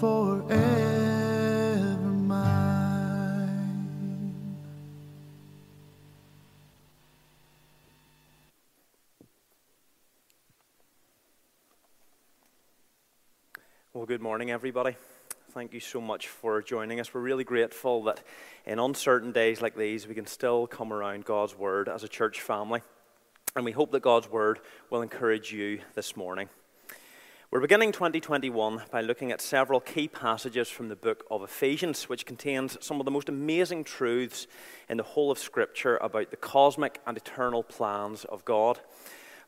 forever mine. Well, good morning, everybody. Thank you so much for joining us. We're really grateful that in uncertain days like these, we can still come around God's Word as a church family. And we hope that God's Word will encourage you this morning. We're beginning 2021 by looking at several key passages from the book of Ephesians, which contains some of the most amazing truths in the whole of Scripture about the cosmic and eternal plans of God.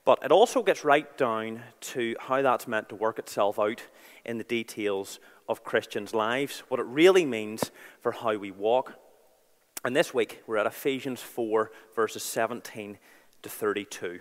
But it also gets right down to how that's meant to work itself out in the details of Christians' lives, what it really means for how we walk. And this week, we're at Ephesians 4, verses 17 to 32.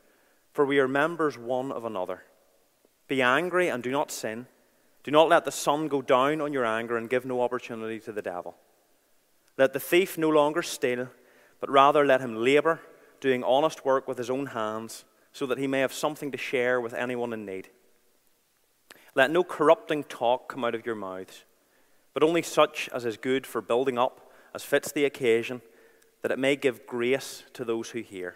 for we are members one of another. Be angry and do not sin. Do not let the sun go down on your anger and give no opportunity to the devil. Let the thief no longer steal, but rather let him labor, doing honest work with his own hands, so that he may have something to share with anyone in need. Let no corrupting talk come out of your mouths, but only such as is good for building up, as fits the occasion, that it may give grace to those who hear.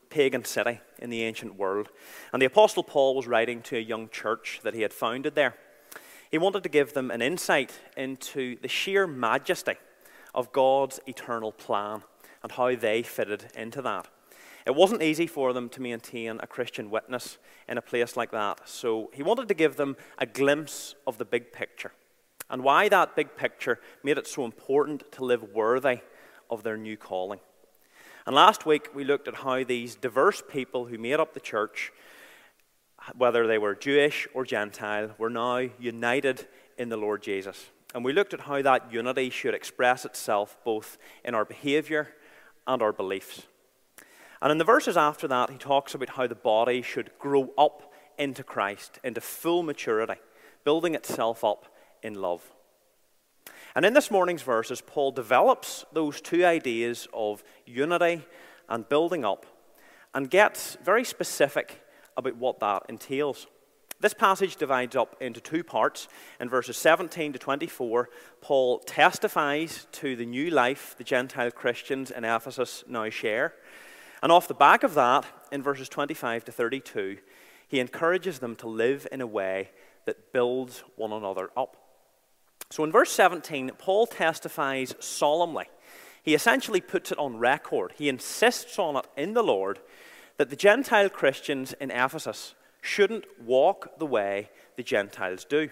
pagan city in the ancient world. And the Apostle Paul was writing to a young church that he had founded there. He wanted to give them an insight into the sheer majesty of God's eternal plan and how they fitted into that. It wasn't easy for them to maintain a Christian witness in a place like that, so he wanted to give them a glimpse of the big picture and why that big picture made it so important to live worthy of their new calling. And last week we looked at how these diverse people who made up the church, whether they were Jewish or Gentile, were now united in the Lord Jesus. And we looked at how that unity should express itself both in our behavior and our beliefs. And in the verses after that, he talks about how the body should grow up into Christ, into full maturity, building itself up in love. And in this morning's verses, Paul develops those two ideas of unity and building up and gets very specific about what that entails. This passage divides up into two parts. In verses 17 to 24, Paul testifies to the new life the Gentile Christians in Ephesus now share. And off the back of that, in verses 25 to 32, he encourages them to live in a way that builds one another up. So in verse 17, Paul testifies solemnly. He essentially puts it on record. He insists on it in the Lord that the Gentile Christians in Ephesus shouldn't walk the way the Gentiles do.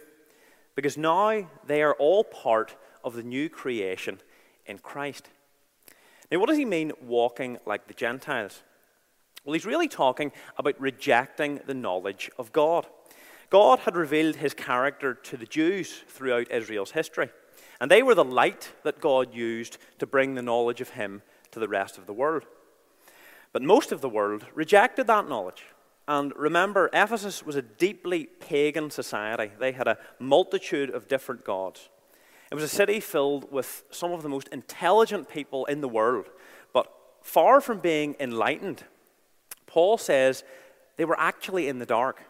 Because now they are all part of the new creation in Christ. Now, what does he mean walking like the Gentiles? Well, he's really talking about rejecting the knowledge of God. God had revealed his character to the Jews throughout Israel's history, and they were the light that God used to bring the knowledge of him to the rest of the world. But most of the world rejected that knowledge. And remember, Ephesus was a deeply pagan society. They had a multitude of different gods. It was a city filled with some of the most intelligent people in the world, but far from being enlightened, Paul says they were actually in the dark.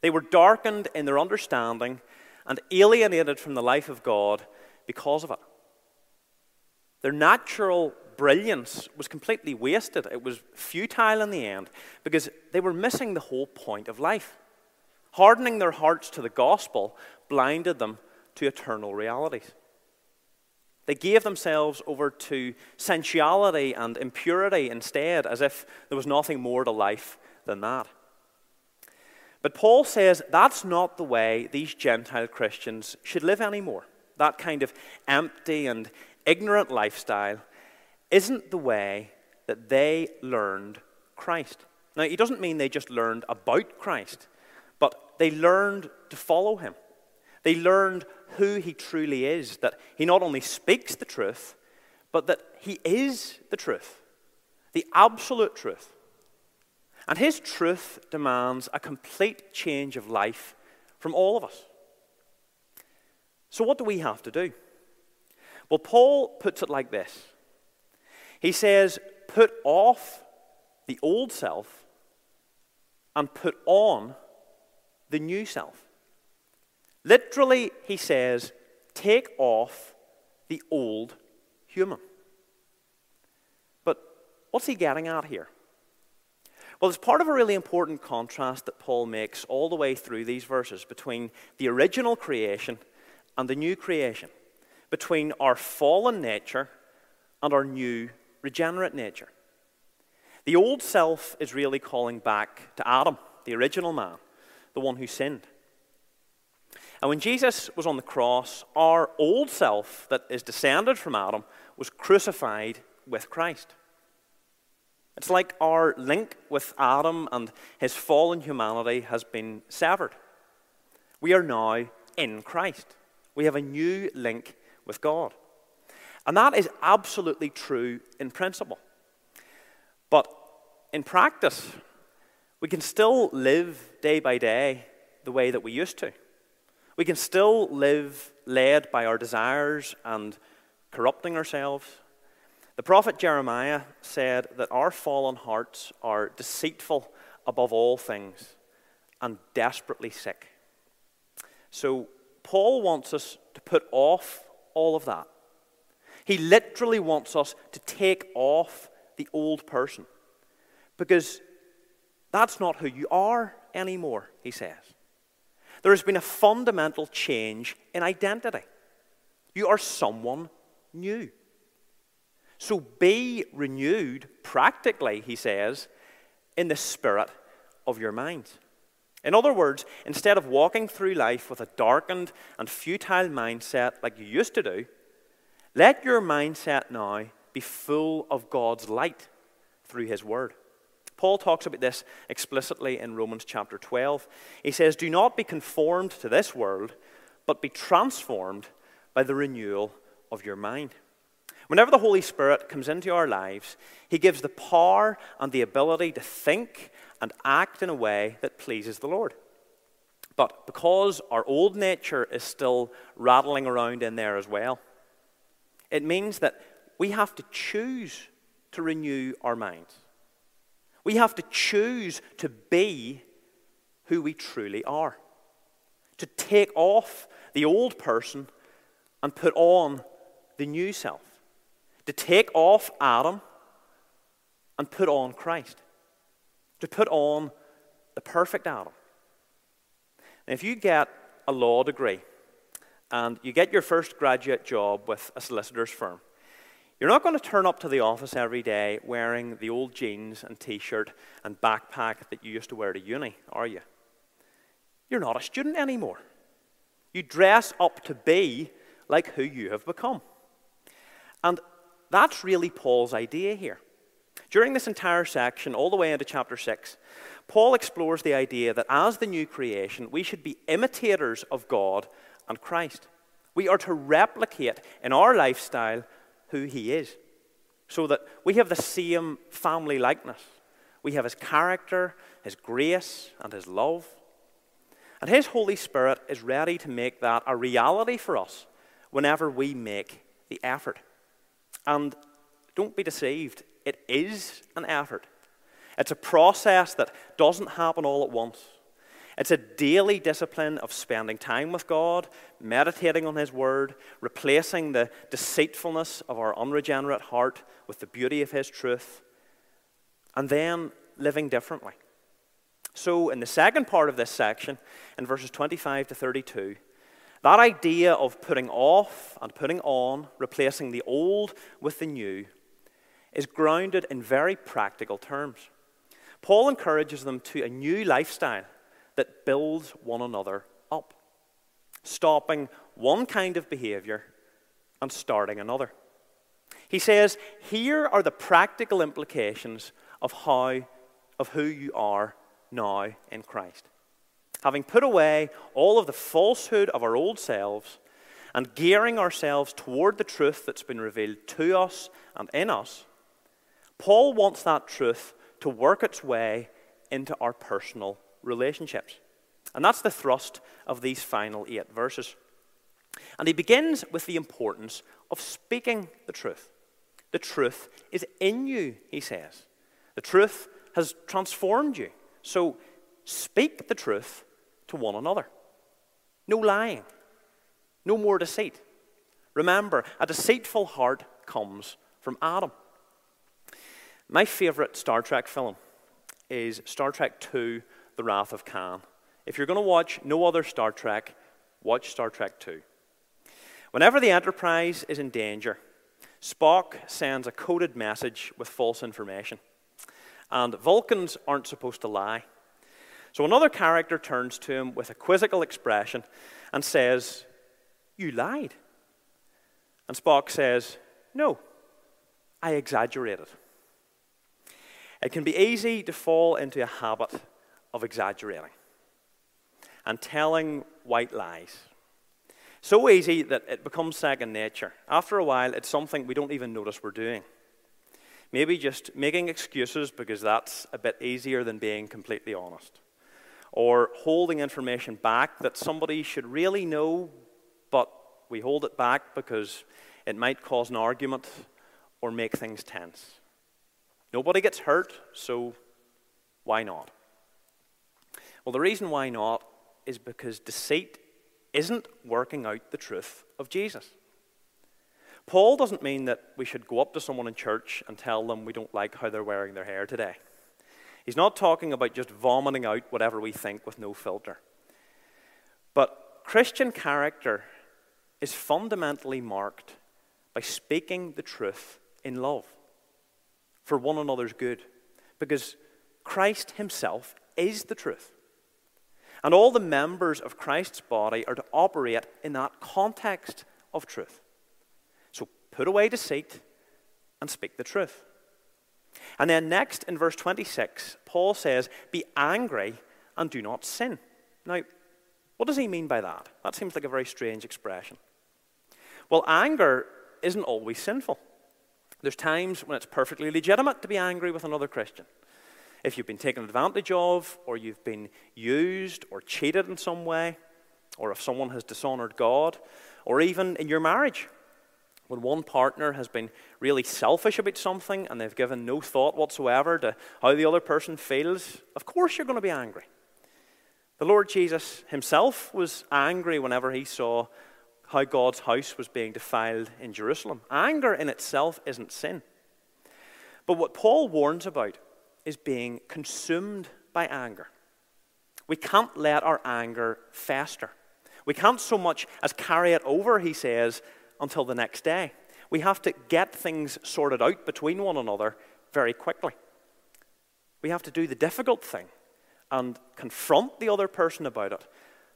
They were darkened in their understanding and alienated from the life of God because of it. Their natural brilliance was completely wasted. It was futile in the end because they were missing the whole point of life. Hardening their hearts to the gospel blinded them to eternal realities. They gave themselves over to sensuality and impurity instead, as if there was nothing more to life than that. But Paul says that's not the way these Gentile Christians should live anymore. That kind of empty and ignorant lifestyle isn't the way that they learned Christ. Now, he doesn't mean they just learned about Christ, but they learned to follow him. They learned who he truly is, that he not only speaks the truth, but that he is the truth, the absolute truth. And his truth demands a complete change of life from all of us. So, what do we have to do? Well, Paul puts it like this He says, Put off the old self and put on the new self. Literally, he says, Take off the old human. But what's he getting at here? Well, it's part of a really important contrast that Paul makes all the way through these verses between the original creation and the new creation, between our fallen nature and our new regenerate nature. The old self is really calling back to Adam, the original man, the one who sinned. And when Jesus was on the cross, our old self that is descended from Adam was crucified with Christ. It's like our link with Adam and his fallen humanity has been severed. We are now in Christ. We have a new link with God. And that is absolutely true in principle. But in practice, we can still live day by day the way that we used to. We can still live led by our desires and corrupting ourselves. The prophet Jeremiah said that our fallen hearts are deceitful above all things and desperately sick. So, Paul wants us to put off all of that. He literally wants us to take off the old person because that's not who you are anymore, he says. There has been a fundamental change in identity. You are someone new. So be renewed practically, he says, in the spirit of your mind. In other words, instead of walking through life with a darkened and futile mindset like you used to do, let your mindset now be full of God's light through his word. Paul talks about this explicitly in Romans chapter 12. He says, Do not be conformed to this world, but be transformed by the renewal of your mind. Whenever the Holy Spirit comes into our lives, He gives the power and the ability to think and act in a way that pleases the Lord. But because our old nature is still rattling around in there as well, it means that we have to choose to renew our minds. We have to choose to be who we truly are, to take off the old person and put on the new self to take off Adam and put on Christ, to put on the perfect Adam. And if you get a law degree and you get your first graduate job with a solicitor's firm, you're not going to turn up to the office every day wearing the old jeans and t shirt and backpack that you used to wear to uni, are you? You're not a student anymore. You dress up to be like who you have become. And that's really Paul's idea here. During this entire section, all the way into chapter 6, Paul explores the idea that as the new creation, we should be imitators of God and Christ. We are to replicate in our lifestyle who he is, so that we have the same family likeness. We have his character, his grace, and his love. And his Holy Spirit is ready to make that a reality for us whenever we make the effort. And don't be deceived, it is an effort. It's a process that doesn't happen all at once. It's a daily discipline of spending time with God, meditating on His Word, replacing the deceitfulness of our unregenerate heart with the beauty of His truth, and then living differently. So, in the second part of this section, in verses 25 to 32, that idea of putting off and putting on, replacing the old with the new, is grounded in very practical terms. Paul encourages them to a new lifestyle that builds one another up, stopping one kind of behavior and starting another. He says, Here are the practical implications of how of who you are now in Christ. Having put away all of the falsehood of our old selves and gearing ourselves toward the truth that's been revealed to us and in us, Paul wants that truth to work its way into our personal relationships. And that's the thrust of these final eight verses. And he begins with the importance of speaking the truth. The truth is in you, he says. The truth has transformed you. So speak the truth to one another. No lying, no more deceit. Remember, a deceitful heart comes from Adam. My favorite Star Trek film is Star Trek II The Wrath of Khan. If you're going to watch no other Star Trek, watch Star Trek II. Whenever the Enterprise is in danger, Spock sends a coded message with false information. And Vulcans aren't supposed to lie. So another character turns to him with a quizzical expression and says, You lied. And Spock says, No, I exaggerated. It can be easy to fall into a habit of exaggerating and telling white lies. So easy that it becomes second nature. After a while, it's something we don't even notice we're doing. Maybe just making excuses because that's a bit easier than being completely honest. Or holding information back that somebody should really know, but we hold it back because it might cause an argument or make things tense. Nobody gets hurt, so why not? Well, the reason why not is because deceit isn't working out the truth of Jesus. Paul doesn't mean that we should go up to someone in church and tell them we don't like how they're wearing their hair today. He's not talking about just vomiting out whatever we think with no filter. But Christian character is fundamentally marked by speaking the truth in love for one another's good. Because Christ himself is the truth. And all the members of Christ's body are to operate in that context of truth. So put away deceit and speak the truth. And then next in verse 26, Paul says, Be angry and do not sin. Now, what does he mean by that? That seems like a very strange expression. Well, anger isn't always sinful. There's times when it's perfectly legitimate to be angry with another Christian. If you've been taken advantage of, or you've been used or cheated in some way, or if someone has dishonored God, or even in your marriage, when one partner has been really selfish about something and they've given no thought whatsoever to how the other person feels, of course you're going to be angry. The Lord Jesus himself was angry whenever he saw how God's house was being defiled in Jerusalem. Anger in itself isn't sin. But what Paul warns about is being consumed by anger. We can't let our anger fester. We can't so much as carry it over, he says, until the next day. We have to get things sorted out between one another very quickly. We have to do the difficult thing and confront the other person about it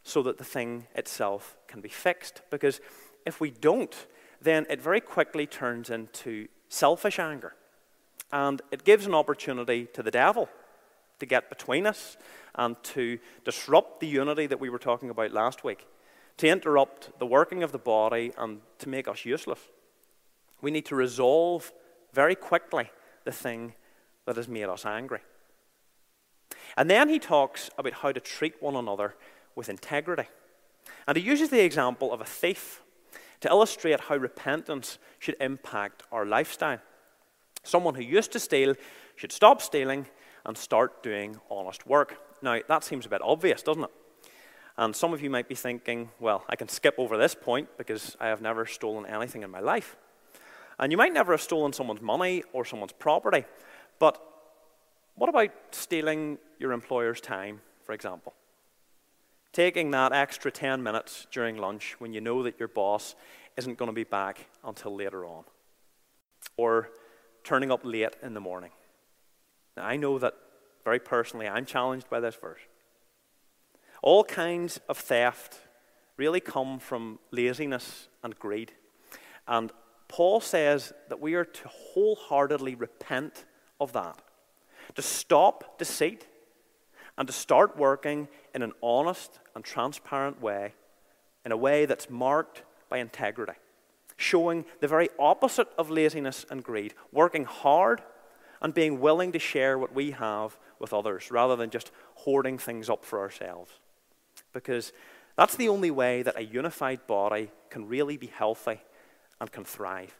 so that the thing itself can be fixed. Because if we don't, then it very quickly turns into selfish anger. And it gives an opportunity to the devil to get between us and to disrupt the unity that we were talking about last week, to interrupt the working of the body and to make us useless. We need to resolve very quickly the thing that has made us angry. And then he talks about how to treat one another with integrity. And he uses the example of a thief to illustrate how repentance should impact our lifestyle. Someone who used to steal should stop stealing and start doing honest work. Now, that seems a bit obvious, doesn't it? And some of you might be thinking, well, I can skip over this point because I have never stolen anything in my life. And you might never have stolen someone's money or someone's property, but what about stealing your employer's time, for example? Taking that extra 10 minutes during lunch when you know that your boss isn't going to be back until later on. Or turning up late in the morning. Now, I know that very personally I'm challenged by this verse. All kinds of theft really come from laziness and greed. And Paul says that we are to wholeheartedly repent of that, to stop deceit, and to start working in an honest and transparent way, in a way that's marked by integrity, showing the very opposite of laziness and greed, working hard and being willing to share what we have with others rather than just hoarding things up for ourselves. Because that's the only way that a unified body can really be healthy and can thrive.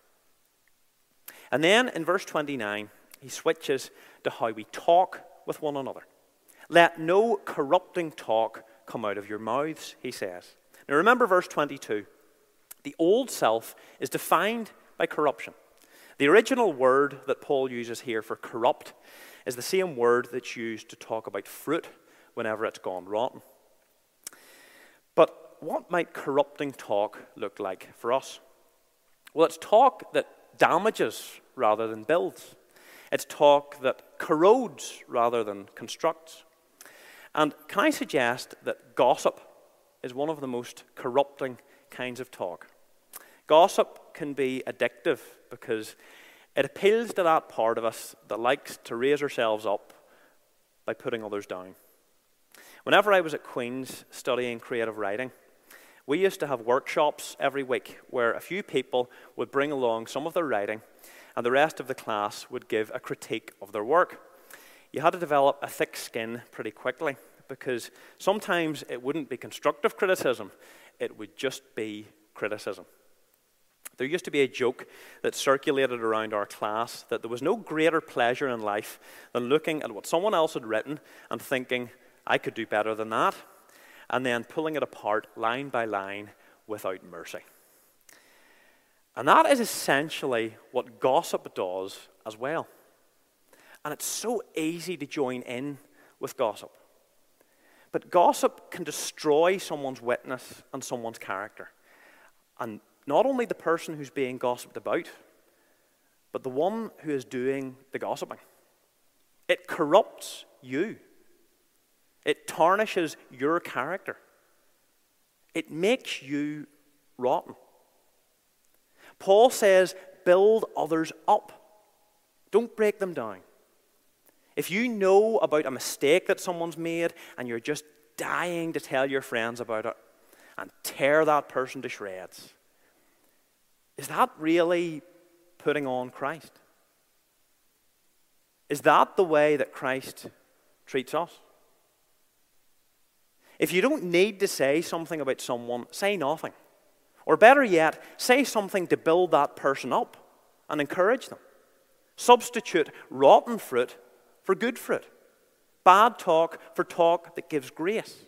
And then in verse 29, he switches to how we talk with one another. Let no corrupting talk come out of your mouths, he says. Now remember verse 22. The old self is defined by corruption. The original word that Paul uses here for corrupt is the same word that's used to talk about fruit whenever it's gone rotten. What might corrupting talk look like for us? Well, it's talk that damages rather than builds. It's talk that corrodes rather than constructs. And can I suggest that gossip is one of the most corrupting kinds of talk? Gossip can be addictive because it appeals to that part of us that likes to raise ourselves up by putting others down. Whenever I was at Queen's studying creative writing, we used to have workshops every week where a few people would bring along some of their writing and the rest of the class would give a critique of their work you had to develop a thick skin pretty quickly because sometimes it wouldn't be constructive criticism, it would just be criticism. There used to be a joke that circulated around our class that there was no greater pleasure in life than looking at what someone else had written and thinking, I could do better than that, and then pulling it apart line by line without mercy. And that is essentially what gossip does as well. And it's so easy to join in with gossip. But gossip can destroy someone's witness and someone's character. And not only the person who's being gossiped about, but the one who is doing the gossiping. It corrupts you, it tarnishes your character, it makes you rotten. Paul says, build others up, don't break them down. If you know about a mistake that someone's made and you're just dying to tell your friends about it and tear that person to shreds, is that really putting on Christ? Is that the way that Christ treats us? If you don't need to say something about someone, say nothing. Or better yet, say something to build that person up and encourage them. Substitute rotten fruit for good fruit, bad talk for talk that gives grace.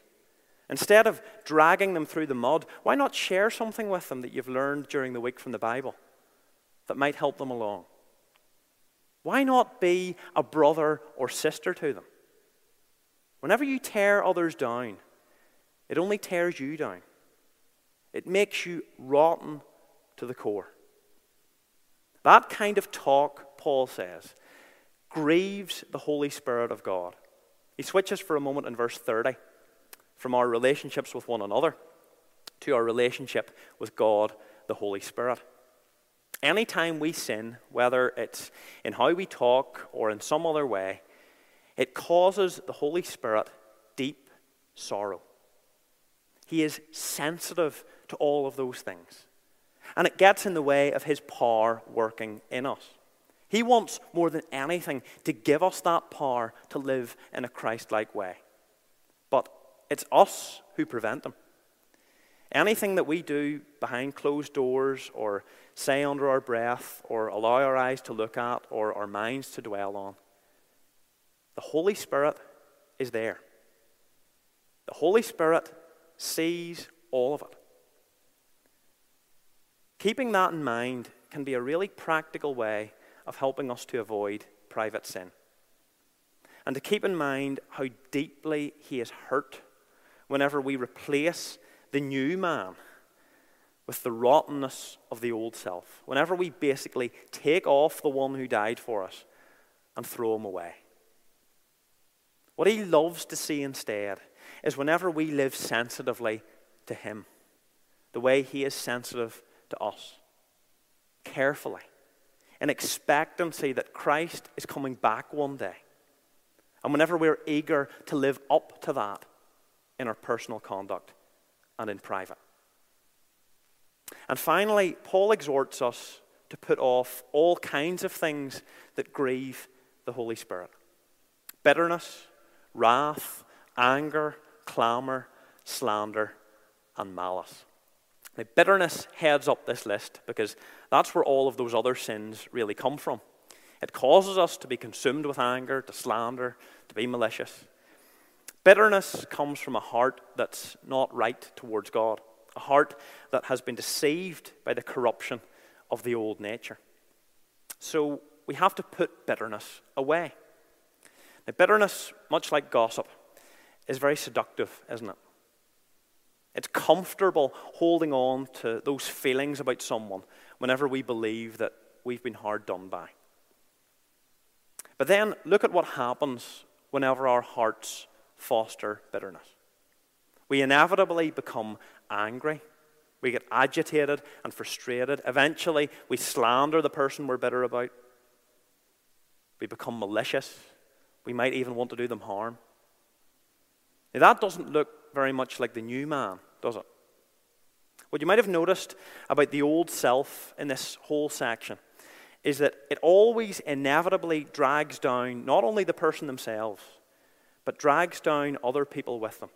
Instead of dragging them through the mud, why not share something with them that you've learned during the week from the Bible that might help them along? Why not be a brother or sister to them? Whenever you tear others down, it only tears you down. It makes you rotten to the core. That kind of talk, Paul says, grieves the Holy Spirit of God. He switches for a moment in verse 30 from our relationships with one another to our relationship with God, the Holy Spirit. Anytime we sin, whether it's in how we talk or in some other way, it causes the Holy Spirit deep sorrow. He is sensitive to all of those things. And it gets in the way of his power working in us. He wants more than anything to give us that power to live in a Christ like way. But it's us who prevent him. Anything that we do behind closed doors or say under our breath or allow our eyes to look at or our minds to dwell on, the Holy Spirit is there. The Holy Spirit sees all of it. Keeping that in mind can be a really practical way of helping us to avoid private sin. And to keep in mind how deeply He is hurt whenever we replace the new man with the rottenness of the old self. Whenever we basically take off the one who died for us and throw him away. What he loves to see instead is whenever we live sensitively to him, the way he is sensitive to us, carefully, in expectancy that Christ is coming back one day. And whenever we're eager to live up to that in our personal conduct and in private. And finally, Paul exhorts us to put off all kinds of things that grieve the Holy Spirit bitterness, wrath, anger, clamor, slander, and malice. Now, bitterness heads up this list because that's where all of those other sins really come from. It causes us to be consumed with anger, to slander, to be malicious. Bitterness comes from a heart that's not right towards God, a heart that has been deceived by the corruption of the old nature. So we have to put bitterness away. Now, bitterness, much like gossip, is very seductive, isn't it? It's comfortable holding on to those feelings about someone whenever we believe that we've been hard done by. But then look at what happens whenever our hearts foster bitterness. We inevitably become angry. We get agitated and frustrated. Eventually, we slander the person we're bitter about. We become malicious. We might even want to do them harm. Now, that doesn't look very much like the new man, does it? What you might have noticed about the old self in this whole section is that it always inevitably drags down not only the person themselves, but drags down other people with them.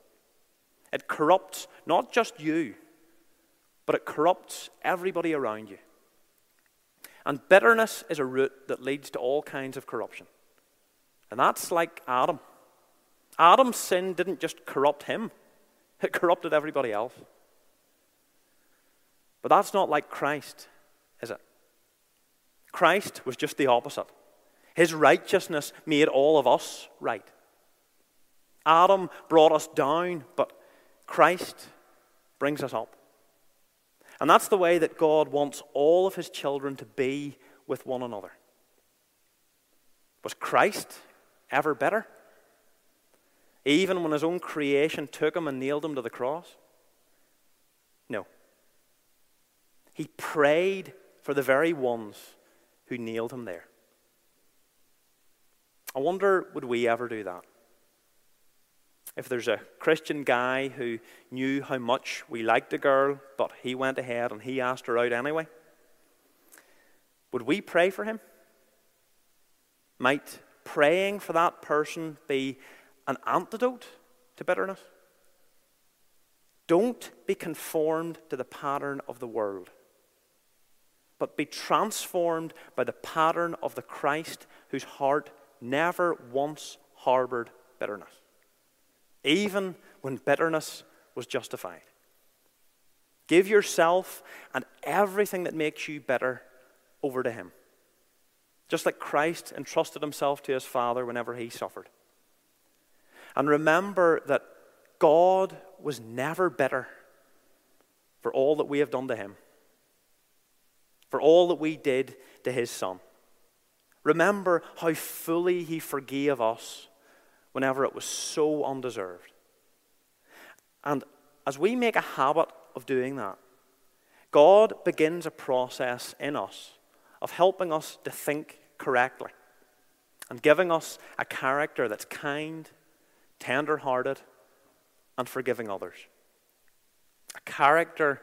It corrupts not just you, but it corrupts everybody around you. And bitterness is a root that leads to all kinds of corruption. And that's like Adam. Adam's sin didn't just corrupt him, it corrupted everybody else. But that's not like Christ, is it? Christ was just the opposite. His righteousness made all of us right. Adam brought us down, but Christ brings us up. And that's the way that God wants all of his children to be with one another. Was Christ ever better? Even when his own creation took him and nailed him to the cross? No. He prayed for the very ones who nailed him there. I wonder, would we ever do that? If there's a Christian guy who knew how much we liked a girl, but he went ahead and he asked her out anyway, would we pray for him? Might praying for that person be an antidote to bitterness? Don't be conformed to the pattern of the world, but be transformed by the pattern of the Christ whose heart never once harbored bitterness, even when bitterness was justified. Give yourself and everything that makes you bitter over to Him. Just like Christ entrusted Himself to His Father whenever He suffered. And remember that God was never bitter for all that we have done to Him, for all that we did to His Son. Remember how fully He forgave us whenever it was so undeserved. And as we make a habit of doing that, God begins a process in us of helping us to think correctly and giving us a character that's kind tender hearted, and forgiving others. A character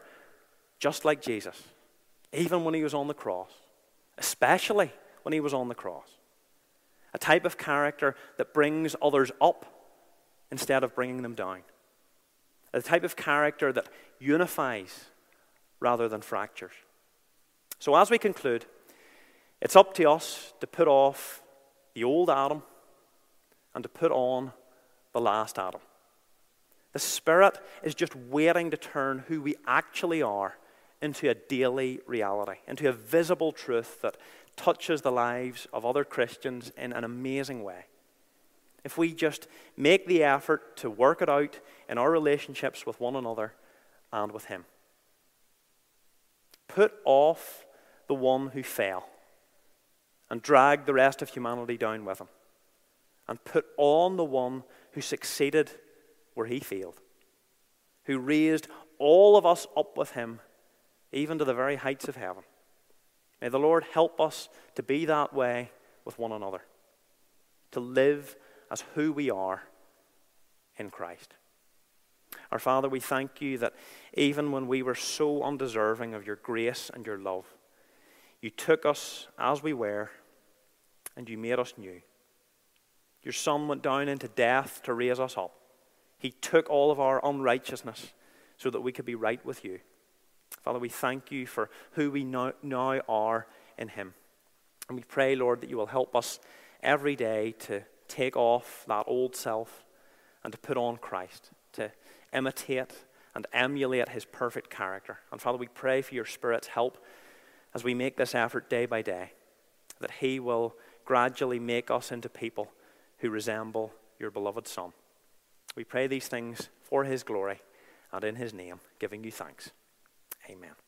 just like Jesus, even when he was on the cross, especially when he was on the cross. A type of character that brings others up instead of bringing them down. A type of character that unifies rather than fractures. So, as we conclude, it's up to us to put off the old Adam and to put on the last Adam. The Spirit is just waiting to turn who we actually are into a daily reality, into a visible truth that touches the lives of other Christians in an amazing way. If we just make the effort to work it out in our relationships with one another and with Him. Put off the one who fell and dragged the rest of humanity down with him, and put on the one who succeeded where he failed, who raised all of us up with him, even to the very heights of heaven. May the Lord help us to be that way with one another, to live as who we are in Christ. Our Father, we thank you that even when we were so undeserving of your grace and your love, you took us as we were and you made us new. Your Son went down into death to raise us up. He took all of our unrighteousness so that we could be right with you. Father, we thank you for who we now, are in Him. And we pray, Lord, that you will help us every day to take off that old self and to put on Christ, to imitate and emulate His perfect character. And Father, we pray for your Spirit's help as we make this effort day by day, that He will gradually make us into people who resemble your beloved Son. We pray these things for His glory and in His name, giving you thanks. Amen.